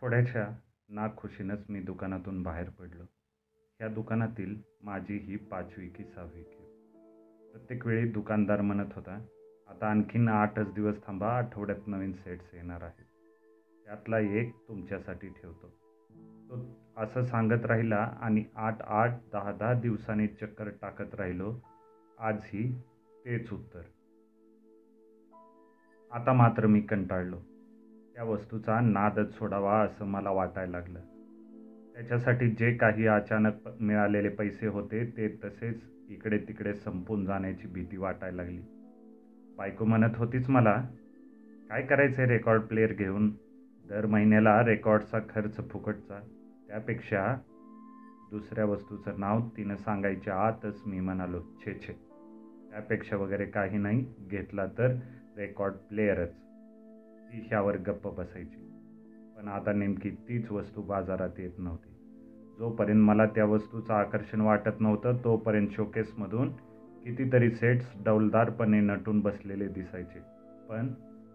थोड्याशा नाखुशीनंच मी दुकानातून बाहेर पडलो. ह्या दुकानातील माझी ही पाचवी की सहावी खेप प्रत्येक वेळी दुकानदार म्हणत होता आता आणखीन आठच दिवस थांबा आठवड्यात नवीन सेट्स येणार आहेत. त्यातला एक तुमच्यासाठी ठेवतो. तो असं सांगत राहिला आणि आठ आठ दहा दहा दिवसांनी चक्कर टाकत राहिलो. आजही तेच उत्तर. आता मात्र मी कंटाळलो. त्या वस्तूचा नादच सोडावा असं मला वाटायला लागलं. त्याच्यासाठी जे काही अचानक मिळालेले पैसे होते ते तसेच इकडे तिकडे संपून जाण्याची भीती वाटायला लागली. बायको म्हणत होतीच मला काय करायचं रेकॉर्ड प्लेअर घेऊन? दर महिन्याला रेकॉर्डचा खर्च फुकटचा. त्यापेक्षा दुसऱ्या वस्तूचं नाव तिनं सांगायच्या आतच मी म्हणालो छे छे त्यापेक्षा वगैरे काही नाही घेतला तर रेकॉर्ड प्लेअरच. ती ह्यावर गप्प बसायची. पण आता नेमकी तीच वस्तू बाजारात येत नव्हती. जोपर्यंत मला त्या वस्तूचं आकर्षण वाटत नव्हतं तोपर्यंत शोकेसमधून कितीतरी सेट्स डौलदारपणे नटून बसलेले दिसायचे. पण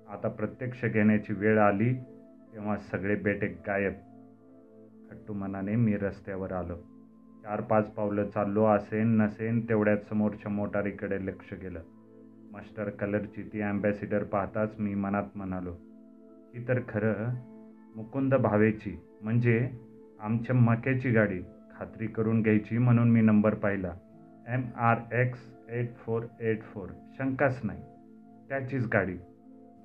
आता प्रत्यक्ष घेण्याची वेळ आली तेव्हा सगळे बेटे गायब. खट्टू मनाने मी रस्त्यावर आलो. चार पाच पावलं चाललो असेन नसेन तेवढ्यात समोरच्या मोटारीकडे लक्ष गेलं. मस्टर कलरची ती अँबॅसिडर पाहताच मी मनात म्हणालो ही तर खरं मुकुंद भावेची म्हणजे आमच्या मक्याची गाडी खात्री करून घ्यायची म्हणून मी नंबर पाहिला. M R X eight four eight four शंकाच नाही. त्याचीच गाडी.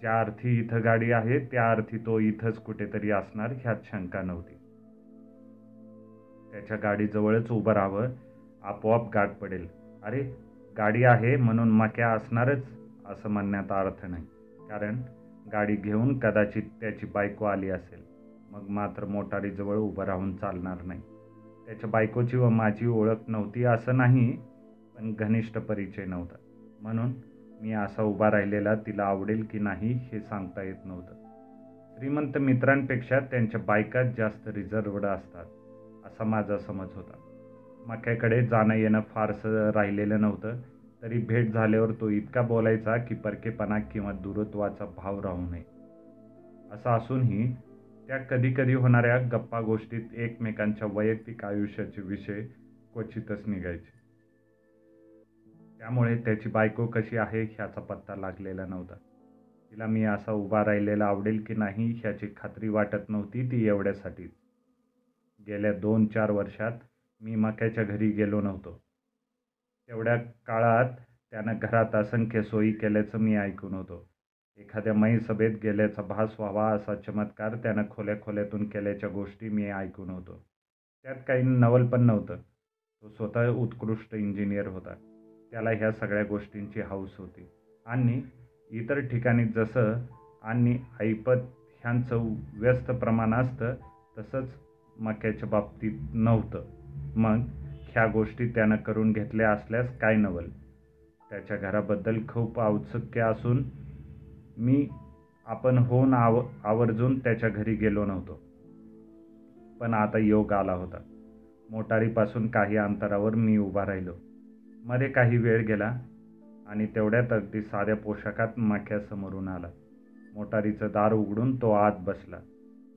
ज्या अर्थी इथं गाडी आहे त्या अर्थी तो इथंच कुठेतरी असणार ह्यात शंका नव्हती. त्याच्या गाडीजवळच उभं राहावं आपोआप गाठ पडेल. अरे गाडी आहे म्हणून मक्या असणारच असं म्हणण्यात अर्थ नाही. कारण गाडी घेऊन कदाचित त्याची बायको आली असेल. मग मात्र मोटारीजवळ उभं राहून चालणार नाही. त्याच्या बायकोची व माझी ओळख नव्हती असं नाही पण घनिष्ठ परिचय नव्हता. म्हणून मी असा उभा राहिलेला तिला आवडेल की नाही हे सांगता येत नव्हतं. श्रीमंत मित्रांपेक्षा त्यांच्या बायकात जास्त रिझर्वड असतात असा माझा समज होता. मक्याकडे जाणं येणं फारसं राहिलेलं नव्हतं. तरी भेट झाल्यावर तो इतका बोलायचा की परकेपणा किंवा दूरत्वाचा भाव राहू नये. असं असूनही त्या कधीकधी होणाऱ्या गप्पा गोष्टीत एकमेकांच्या वैयक्तिक आयुष्याचे विषय क्वचितच निघायचे. त्यामुळे त्याची बायको कशी आहे ह्याचा पत्ता लागलेला नव्हता. तिला मी असा उभा राहिलेला आवडेल की नाही ह्याची खात्री वाटत नव्हती ती एवढ्यासाठीच. गेल्या दोन चार वर्षात मी मक्याच्या घरी गेलो नव्हतो. तेवढ्या काळात त्यानं घरात असंख्य सोयी केल्याचं मी ऐकून होतो. एखाद्या मयी सभेत गेल्याचा भास व्हावा असा चमत्कार त्यानं खोल्या खोल्यातून केल्याच्या गोष्टी मी ऐकून होतो. त्यात काही नवल पण नव्हतं. तो स्वतः उत्कृष्ट इंजिनियर होता. त्याला ह्या सगळ्या गोष्टींची हौस होती. आणि इतर ठिकाणी जसं आणि ऐपत ह्यांचं व्यस्त प्रमाण असतं तसंच मक्याच्या बाबतीत नव्हतं. मग ह्या गोष्टी त्यानं करून घेतल्या असल्यास काय नवल? त्याच्या घराबद्दल खूप औत्सुक्य असून मी आपण होऊन आव आवर्जून त्याच्या घरी गेलो नव्हतो. पण आता योग आला होता. मोटारीपासून काही अंतरावर मी उभा राहिलो. मध्ये काही वेळ गेला आणि तेवढ्यात अगदी साध्या पोशाखात मक्यासमोरून आला. मोटारीचं दार उघडून तो आत बसला.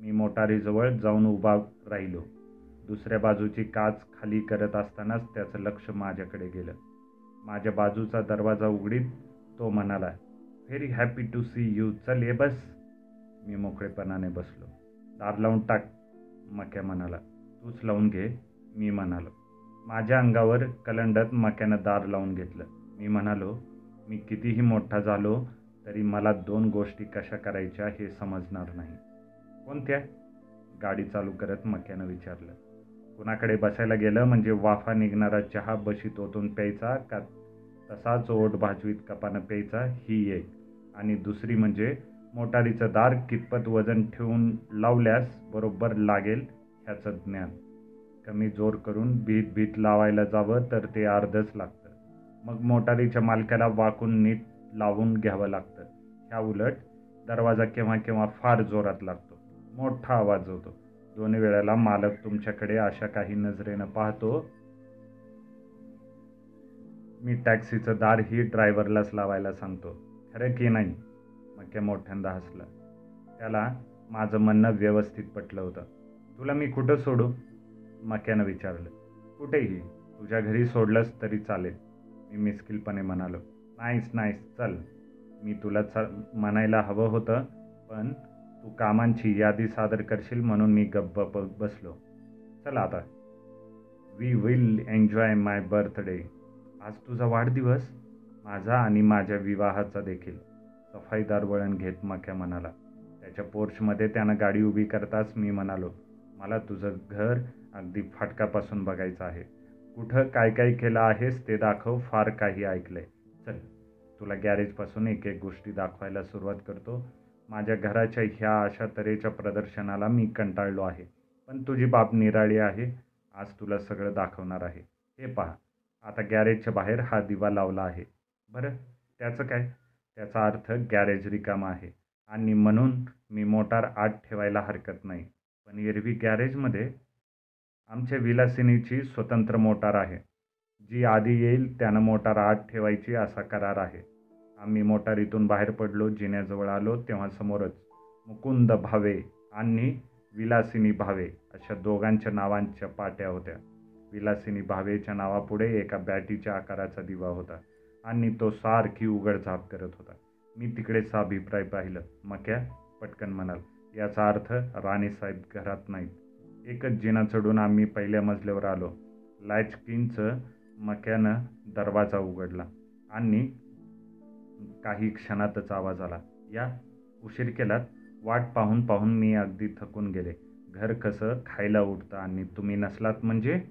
मी मोटारीजवळ जाऊन उभा राहिलो. दुसऱ्या बाजूची काच खाली करत असतानाच त्याचं लक्ष माझ्याकडे गेलं. माझ्या बाजूचा दरवाजा उघडीत तो म्हणाला very happy to see you चल ये बस. मी मोकळेपणाने बसलो. दार लावून टाक मक्या म्हणाला. तूच लावून घे मी म्हणालो. माझ्या अंगावर कलंडत मक्यानं दार लावून घेतलं. मी म्हणालो मी कितीही मोठा झालो तरी मला दोन गोष्टी कशा करायच्या हे समजणार नाही. कोणत्या? गाडी चालू करत मक्यानं विचारलं. कुणाकडे बसायला गेलं म्हणजे वाफा निघणारा चहा बशीत ओतून प्यायचा का तसाच ओट भाजवीत कपानं प्यायचा ही एक. आणि दुसरी म्हणजे मोटारीचं दार कितपत वजन ठेवून लावल्यास बरोबर लागेल ह्याचं ज्ञान. कमी जोर करून भीत भीत लावायला जावं तर ते अर्धच लागतं. मग मोटारीच्या मालकाला वाकून नीट लावून घ्यावं लागतं. ह्या उलट दरवाजा केव्हा केव्हा फार जोरात लागतो. मोठा आवाज होतो. दोन्ही वेळेला मालक तुमच्याकडे अशा काही नजरेनं पाहतो. मी टॅक्सीचं दार ही ड्रायव्हरलाच लावायला सांगतो. खरं की नाही? मक्या मोठ्यांदा हसला. त्याला माझं म्हणणं व्यवस्थित पटलं होतं. तुला मी कुठं सोडू? मक्यानं विचारलं. कुठेही. तुझ्या घरी सोडलंस तरी चालेल. मी मिस्किलपणे म्हणालो. नाहीस नाहीस. चल. मी तुला च म्हणायला हवं होतं पण तू कामांची यादी सादर करशील म्हणून मी गप्प बसलो. चला आता. We will enjoy my birthday आज तुझा वाढदिवस. माझा आणि माझ्या विवाहाचा देखील. सफाईदार वळण घेत मक्या म्हणाला. त्याच्या पोर्चमध्ये त्यानं गाडी उभी करताच मी म्हणालो मला तुझं घर अगदी फाटकापासून बघायचं आहे. कुठं काय काय केलं आहेस ते दाखव फार काही ऐकलंय. चल तुला गॅरेजपासून एक एक गोष्टी दाखवायला सुरुवात करतो. माझ्या घराच्या ह्या अशा तऱ्हेच्या प्रदर्शनाला मी कंटाळलो आहे. पण तुझी बाब निराळी आहे. आज तुला सगळं दाखवणार आहे. हे पहा. आता गॅरेजच्या बाहेर हा दिवा लावला आहे. बरं? त्याचं काय? त्याचा अर्थ गॅरेज रिकामा आहे. आणि म्हणून मी मोटार आत ठेवायला हरकत नाही. पण एरवी गॅरेजमध्ये आमच्या विलासिनीची स्वतंत्र मोटार आहे. जी आधी येईल त्यानं मोटार आत ठेवायची असा करार आहे. आम्ही मोटारीतून बाहेर पडलो जिन्याजवळ आलो तेव्हा समोरच मुकुंद भावे आणि विलासिनी भावे अशा दोघांच्या नावांच्या पाट्या होत्या. विलासिनी भावेच्या नावापुढे एका बॅटीच्या आकाराचा दिवा होता आणि तो सारखी उघडझाप करत होता. मी तिकडेच अभिप्राय पाहिलं. मक्या पटकन म्हणाल. याचा अर्थ राणीसाहेब घरात नाहीत. एकच जिना चढून आम्ही पहिल्या मजल्यावर आलो. लॅचकिनचं मक्यानं दरवाजा उघडला आणि काही क्षणातच आवाज आला. या उशीर केलात वाट पाहून पाहून मी अगदी थकून गेले. घर कसं खायला उठतं आणि तुम्ही नसलात म्हणजे?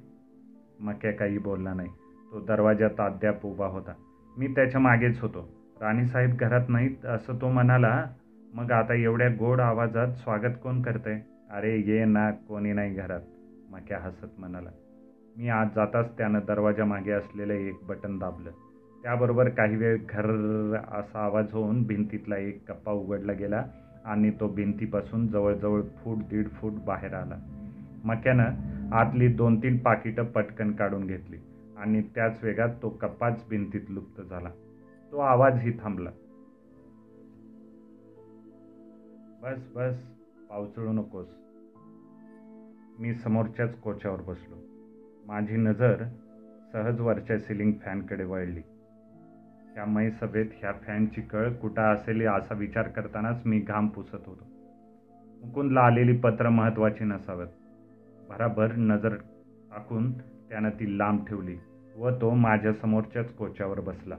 मक्या काही बोलला नाही. तो दरवाजात अद्याप उभा होता. मी त्याच्या मागेच होतो. राणीसाहेब घरात नाहीत असं तो म्हणाला मग आता एवढ्या गोड आवाजात स्वागत कोण करतंय? अरे ये ना कोणी नाही घरात मक्या हसत म्हणाला. मी आज जाताच त्यानं दरवाजा मागे असलेलं एक बटन दाबलं. त्याबरोबर काही वेळ घर असा आवाज होऊन भिंतीतला एक कप्पा उघडला गेला आणि तो भिंतीपासून जवळजवळ फूट दीड फूट बाहेर आला. मक्यानं आतली दोन तीन पाकिटं पटकन काढून घेतली आणि त्याच वेगात तो कप्पाच भिंतीत लुप्त झाला. तो आवाजही थांबला. बस बस पावचळू नकोस. मी समोरच्याच कोच्यावर बसलो. माझी नजर सहज वरच्या सिलिंग फॅनकडे वळली. ह्या सभेत ह्या फॅनची कळ कुठं असेल असा विचार करतानाच मी घाम पुसत होतो. मुकुंदला आलेली पत्र महत्त्वाची नसावीत. भराभर नजर टाकून त्यानं ती लांब ठेवली व तो माझ्यासमोरच्याच कोच्यावर बसला.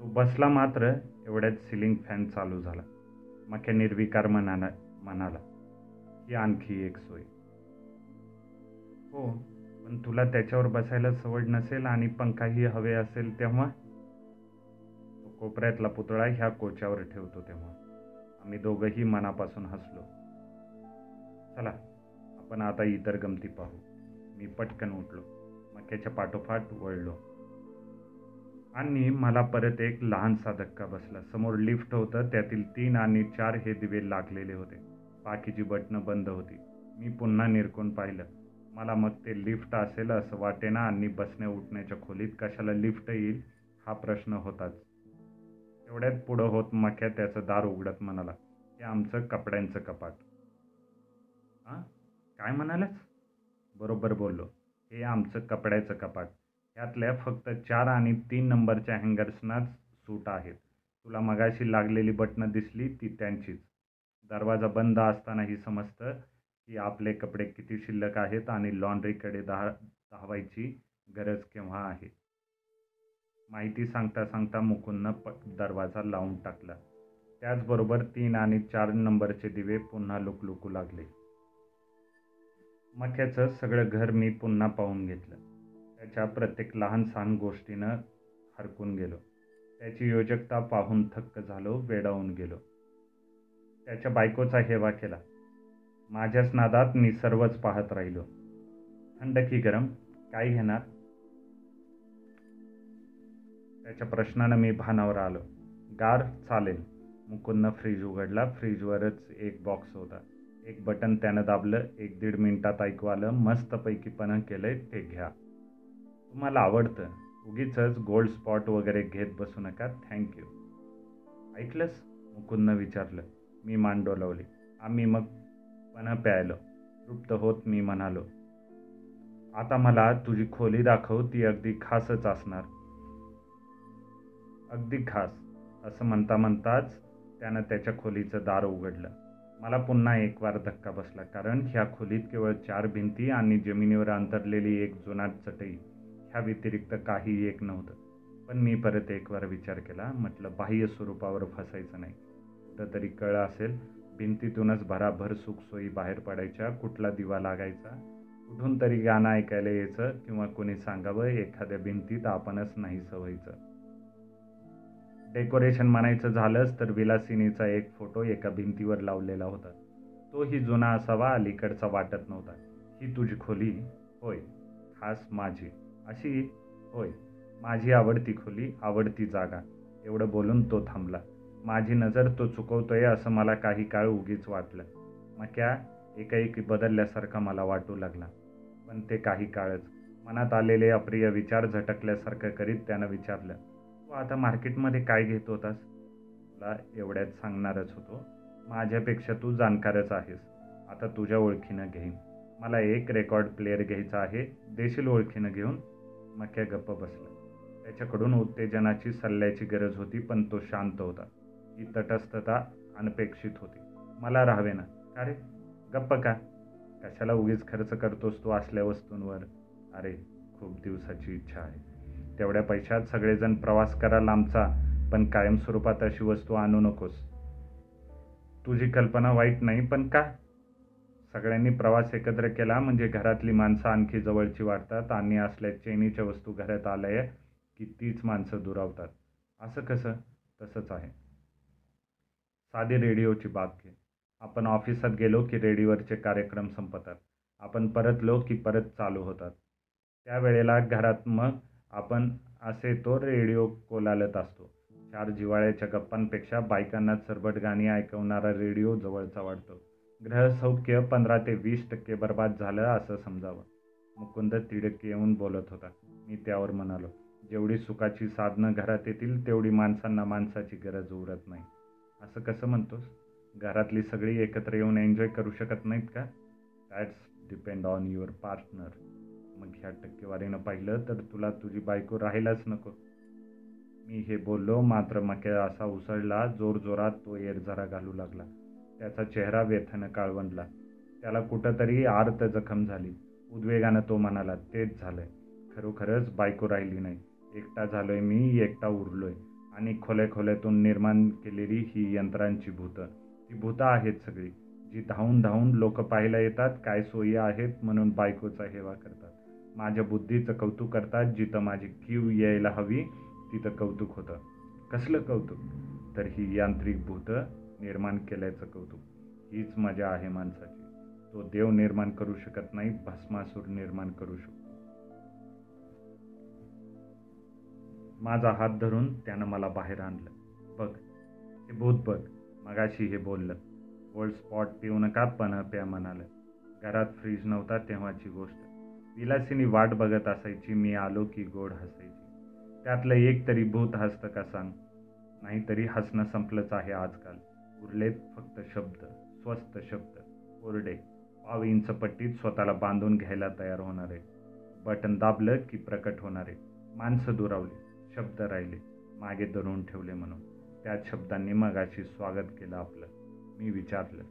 तो बसला मात्र एवढ्यात सिलिंग फॅन चालू झाला. मक्या निर्विकार म्हणाला म्हणाला ही आणखी एक सोय. हो पण तुला त्याच्यावर बसायला सवड नसेल आणि पंखाही हवे असेल तेव्हा कोपऱ्यातला पुतळा ह्या कोच्यावर ठेवतो तेव्हा. आम्ही दोघंही मनापासून हसलो. चला आपण आता इतर गमती पाहू. मी पटकन उठलो. मक्याच्या पाठोपाठ वळलो. आणि मला परत एक लहानसा धक्का बसला. समोर लिफ्ट होतं त्यातील तीन आणि चार हे दिवे लागलेले होते. बाकीची बटणं बंद होती. मी पुन्हा निरकून पाहिलं. मला मग ते लिफ्ट असेल असं वाटेना आणि बसण्या उठण्याच्या खोलीत कशाला लिफ्ट येईल हा प्रश्न होताच. एवढ्यात पुढं होत मख्या त्याचं दार उघडत म्हणाला हे आमचं कपड्यांचं कपाट. हां काय म्हणालच बरोबर बोललो हे आमचं कपड्याचं कपाट. ह्यातल्या फक्त चार आणि तीन नंबरच्या हँगर्सनाच सूट आहेत. तुला मगाशी लागलेली बटणं दिसली ती त्यांचीच. दरवाजा बंद असतानाही समजतं की आपले कपडे किती शिल्लक आहेत आणि लॉन्ड्रीकडे धा धावायची गरज केव्हा आहे. माहिती सांगता सांगता मुकुंदनं प दरवाजा लावून टाकला. त्याचबरोबर तीन आणि चार नंबरचे दिवे पुन्हा लुकलुकू लागले. मक्याचं सगळं घर मी पुन्हा पाहून घेतलं. त्याच्या प्रत्येक लहान सहान गोष्टीनं हरकून गेलो. त्याची योजकता पाहून थक्क झालो वेडावून गेलो. त्याच्या बायकोचा हेवा केला. माझ्याच नादात मी सर्वच पाहत राहिलो. थंड की गरम काय घेणार? त्याच्या प्रश्नानं मी भानावर आलो. गार चालेल. मुकुंदनं फ्रीज उघडला. फ्रीजवरच एक बॉक्स होता. एक बटन त्यानं दाबलं. एक दीड मिनिटात ऐकू आलं. मस्तपैकीपणं केलंय ते घ्या. तुम्हाला आवडतं. उगीच गोल्ड स्पॉट वगैरे घेत बसू नका. थँक्यू ऐकलंस? मुकुंदनं विचारलं. मी मान डोलवली. आम्ही मग पण प्यायलो. तृप्त होत मी म्हणालो आता मला तुझी खोली दाखव. ती अगदी खासच असणार. अगदी खास असं म्हणता म्हणताच त्यानं त्याच्या खोलीचं दार उघडलं. मला पुन्हा एक वार धक्का बसला कारण ह्या खोलीत केवळ चार भिंती आणि जमिनीवर अंतरलेली एक जुनाट चटई ह्या व्यतिरिक्त काही एक नव्हतं. पण मी परत एक वार विचार केला म्हटलं बाह्य स्वरूपावर फसायचं नाही. कुठंतरी कळ असेल भिंतीतूनच भराभर सुखसोयी बाहेर पडायच्या कुठला दिवा लागायचा कुठून तरी गाणं ऐकायला यायचं किंवा कोणी सांगावं एखाद्या भिंतीत आपणच नाही सवयीचं. डेकोरेशन म्हणायचं झालंच तर विलासिनीचा एक फोटो एका भिंतीवर लावलेला होता. तोही जुना असावा अलीकडचा वाटत नव्हता. ही तुझी खोली? होय. खास माझी. अशी? होय. माझी आवडती खोली आवडती जागा. एवढं बोलून तो थांबला. माझी नजर तो चुकवतोय असं मला काही काळ उगीच वाटलं. मग क्या एकाएकी बदलल्यासारखा मला वाटू लागला. पण ते काही काळच. मनात आलेले अप्रिय विचार झटकल्यासारखं करीत त्यानं विचारलं तू आता मार्केटमध्ये काय घेत होतास? तुला एवढ्यात सांगणारच होतो. माझ्यापेक्षा तू जाणकारच आहेस. आता तुझ्या ओळखीनं घेईन. मला एक रेकॉर्ड प्लेअर घ्यायचा आहे देशील ओळखीनं घेऊन. मक्या गप्प बसला. त्याच्याकडून उत्तेजनाची सल्ल्याची गरज होती पण तो शांत होता. ही तटस्थता अनपेक्षित होती. मला राहावे ना अरे गप्प का? कशाला उगीच खर्च करतोस तू असल्या वस्तूंवर? अरे खूप दिवसाची इच्छा आहे. तेवढ्या पैशात सगळेजण प्रवास करा लांबचा पण कायमस्वरूपात अशी वस्तू आणू नकोस. तुझी कल्पना वाईट नाही पण का? सगळ्यांनी प्रवास एकत्र केला म्हणजे घरातली माणसं आणखी जवळची वाढतात आणि असल्या चैनीच्या वस्तू घरात आल्या की तीच माणसं दुरावतात. असं कसं? तसंच आहे. साधी रेडिओची बाब घे. आपण ऑफिसात गेलो की रेडिओवरचे कार्यक्रम संपतात. आपण परतलो की परत चालू होतात. त्यावेळेला घरात मग आपण असे तो रेडिओ कोलालत असतो. चार जिवाळ्याच्या गप्पांपेक्षा बायकांना सरबट गाणी ऐकवणारा रेडिओ जवळचा वाटतो ग्रहसौख्य पंधरा ते वीस टक्के बर्बाद झालं असं समजावं. मुकुंद तिडक येऊन बोलत होता. मी त्यावर म्हणालो जेवढी सुखाची साधनं घरात येतील तेवढी माणसांना माणसाची गरज उरत नाही. असं कसं म्हणतोस? घरातली सगळी एकत्र येऊन एन्जॉय करू शकत नाहीत का? That's depend on your partner मग ह्या टक्केवारीनं पाहिलं तर तुला तुझी बायको राहायलाच नको. मी हे बोललो मात्र मक्या असा उसळला जोरजोरात तो एरझरा घालू लागला. त्याचा चेहरा व्यथानं काळवंडला. त्याला कुठंतरी आर्त जखम झाली. उद्वेगानं तो म्हणाला तेच झालंय. खरोखरच बायको राहिली नाही. एकटा झालोय मी एकटा उरलोय. आणि खोल्या खोल्यातून निर्माण केलेली ही यंत्रांची भूतं. ती भूतं आहेत सगळी. जी धावून धावून लोक पाहायला येतात काय सोयी आहेत म्हणून बायकोचा हेवा करतात. माझ्या बुद्धीचं कौतुक करतात जिथं माझी कीव यायला हवी तिथं कौतुक होतं. कसलं कौतुक? तर ही यांत्रिक भूतं निर्माण केल्याचं कौतुक. हीच मजा आहे माणसाची. तो देव निर्माण करू शकत नाही भस्मासूर निर्माण करू शकतो. माझा हात धरून त्यानं मला बाहेर आणलं. बघ हे भूत बघ मगाशी हे बोललं. वर्ल्ड स्पॉट पिऊ नका पण प्या म्हणालं. घरात फ्रीज नव्हता तेव्हाची गोष्ट. विलासिनी वाट बघत असायची मी आलो की गोड हसायची. त्यातलं एक तरी भूत हसतं का सांग? नाहीतरी हसणं संपलंच आहे आजकाल. उरलेत फक्त शब्द स्वस्त शब्द कोरडे पाव इंच पट्टीत स्वतःला बांधून घ्यायला तयार होणारे. बटन दाबलं की प्रकट होणारे. माणसं दुरावली शब्द राहिले मागे धरून ठेवले म्हणून. त्याच शब्दांनी मगाशी स्वागत केलं आपलं. मी विचारलं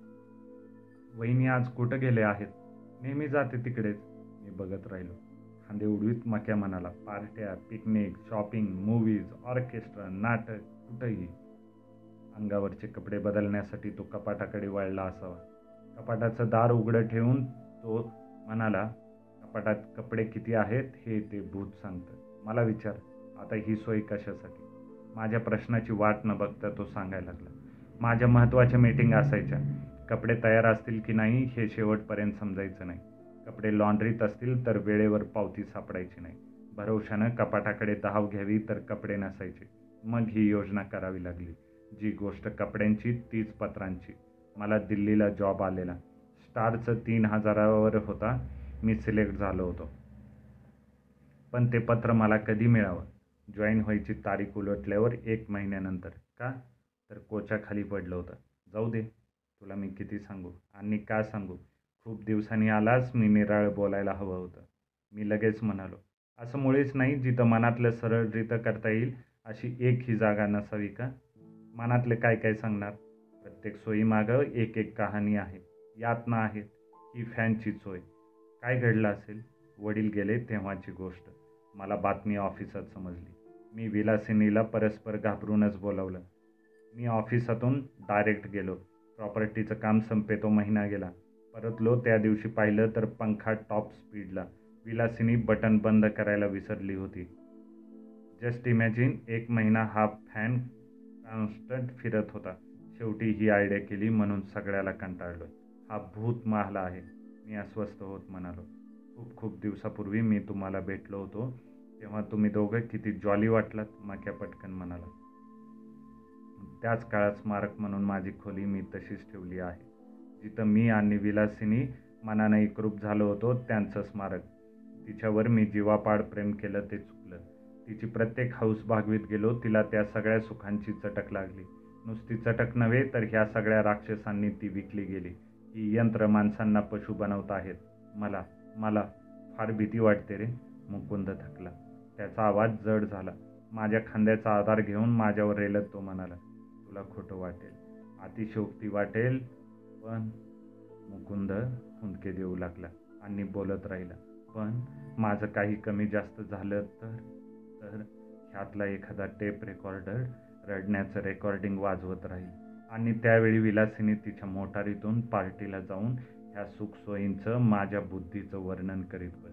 वहिनी आज कुठं गेले आहेत? नेहमी जाते तिकडेच. मी बघत राहिलो. खांदे उडवीत मक्या म्हणाला पार्ट्या पिकनिक शॉपिंग मूवीज ऑर्केस्ट्रा नाटक कुठंही. अंगावरचे कपडे बदलण्यासाठी तो कपाटाकडे वळला असावा. कपाटाचं दार उघडं ठेवून तो म्हणाला कपाटात कपडे किती आहेत हे ते भूत सांगतं. मला विचार आता ही सोय कशासाठी? माझ्या प्रश्नाची वाट न बघता तो सांगायला लागला माझ्या महत्त्वाच्या मीटिंग असायच्या. कपडे तयार असतील की नाही हे शेवटपर्यंत समजायचं नाही. कपडे लॉन्ड्रीत असतील तर वेळेवर पावती सापडायची नाही. भरवशानं कपाटाकडे धाव घ्यावी तर कपडे नसायचे. मग ही योजना करावी लागली. जी गोष्ट कपड्यांची तीच पत्रांची. मला दिल्लीला जॉब आलेला. स्टारचं तीन हजारावर होता. मी सिलेक्ट झालो होतो. पण ते पत्र मला कधी मिळावं? जॉईन व्हायची तारीख उलटल्यावर एक महिन्यानंतर. का? तर कोचाखाली पडलं होतं. जाऊ दे. तुला मी किती सांगू? आणि का सांगू? खूप दिवसांनी आलास मी निराळ बोलायला हवं होतं. मी लगेच म्हणालो असं मुळेच नाही जिथं मनातलं सरळरितं करता येईल अशी एक ही जागा नसावी का? मनातले काय काय सांगणार? प्रत्येक सोयीमागं एक एक कहाणी आहे. यातना आहेत ही फॅनची सोय. काय घडलं असेल? वडील गेले तेव्हाची गोष्ट. मला बातमी ऑफिसात समजली. मी विलासिनीला परस्पर घाबरूनच बोलावलं. मी ऑफिसातून डायरेक्ट गेलो. प्रॉपर्टीचं काम संपे तो महिना गेला. परतलो त्या दिवशी पाहिलं तर पंखा टॉप स्पीडला. विलासिनी बटन बंद करायला विसरली होती. जस्ट इमॅजिन एक महिना हा फॅन कॉन्स्टंट फिरत होता. शेवटी ही आयडिया केली म्हणून सगळ्याला कंटाळलो. हा भूत महाला आहे. मी अस्वस्थ होत म्हणालो. खूप खूप दिवसापूर्वी मी तुम्हाला भेटलो होतो. तेव्हा तुम्ही दोघं किती जॉली वाटलात माक्या पटकन म्हणाला. त्याच काळात स्मारक म्हणून माझी खोली मी तशीच ठेवली आहे. जिथं मी आणि विलासिनी मनानं एकरूप झालो होतो त्यांचं स्मारक. तिच्यावर मी जीवापाड प्रेम केलं ते चुकलं. तिची प्रत्येक हौस भागवीत गेलो तिला त्या सगळ्या सुखांची चटक लागली. नुसती चटक नव्हे तर ह्या सगळ्या राक्षसांनी ती विकली गेली. ही यंत्र माणसांना पशु बनवत आहेत. मला मला फार भीती वाटते रे. मुकुंद थकला. त्याचा आवाज जड झाला. माझ्या खांद्याचा आधार घेऊन माझ्यावर रेलत तो म्हणाला तुला खोटं वाटेल. अतिशोक्ती वाटेल. पण मुकुंद हुंदके देऊ लागला आणि बोलत राहिला पण माझं काही कमी जास्त झालं तर? तर ह्यातला एखादा टेप रेकॉर्डर रडण्याचं रेकॉर्डिंग वाजवत राहील. आणि त्यावेळी विलासिनी तिच्या मोटारीतून पार्टीला जाऊन ह्या सुखसोयींचं माझ्या बुद्धीचं वर्णन करीत बसेल.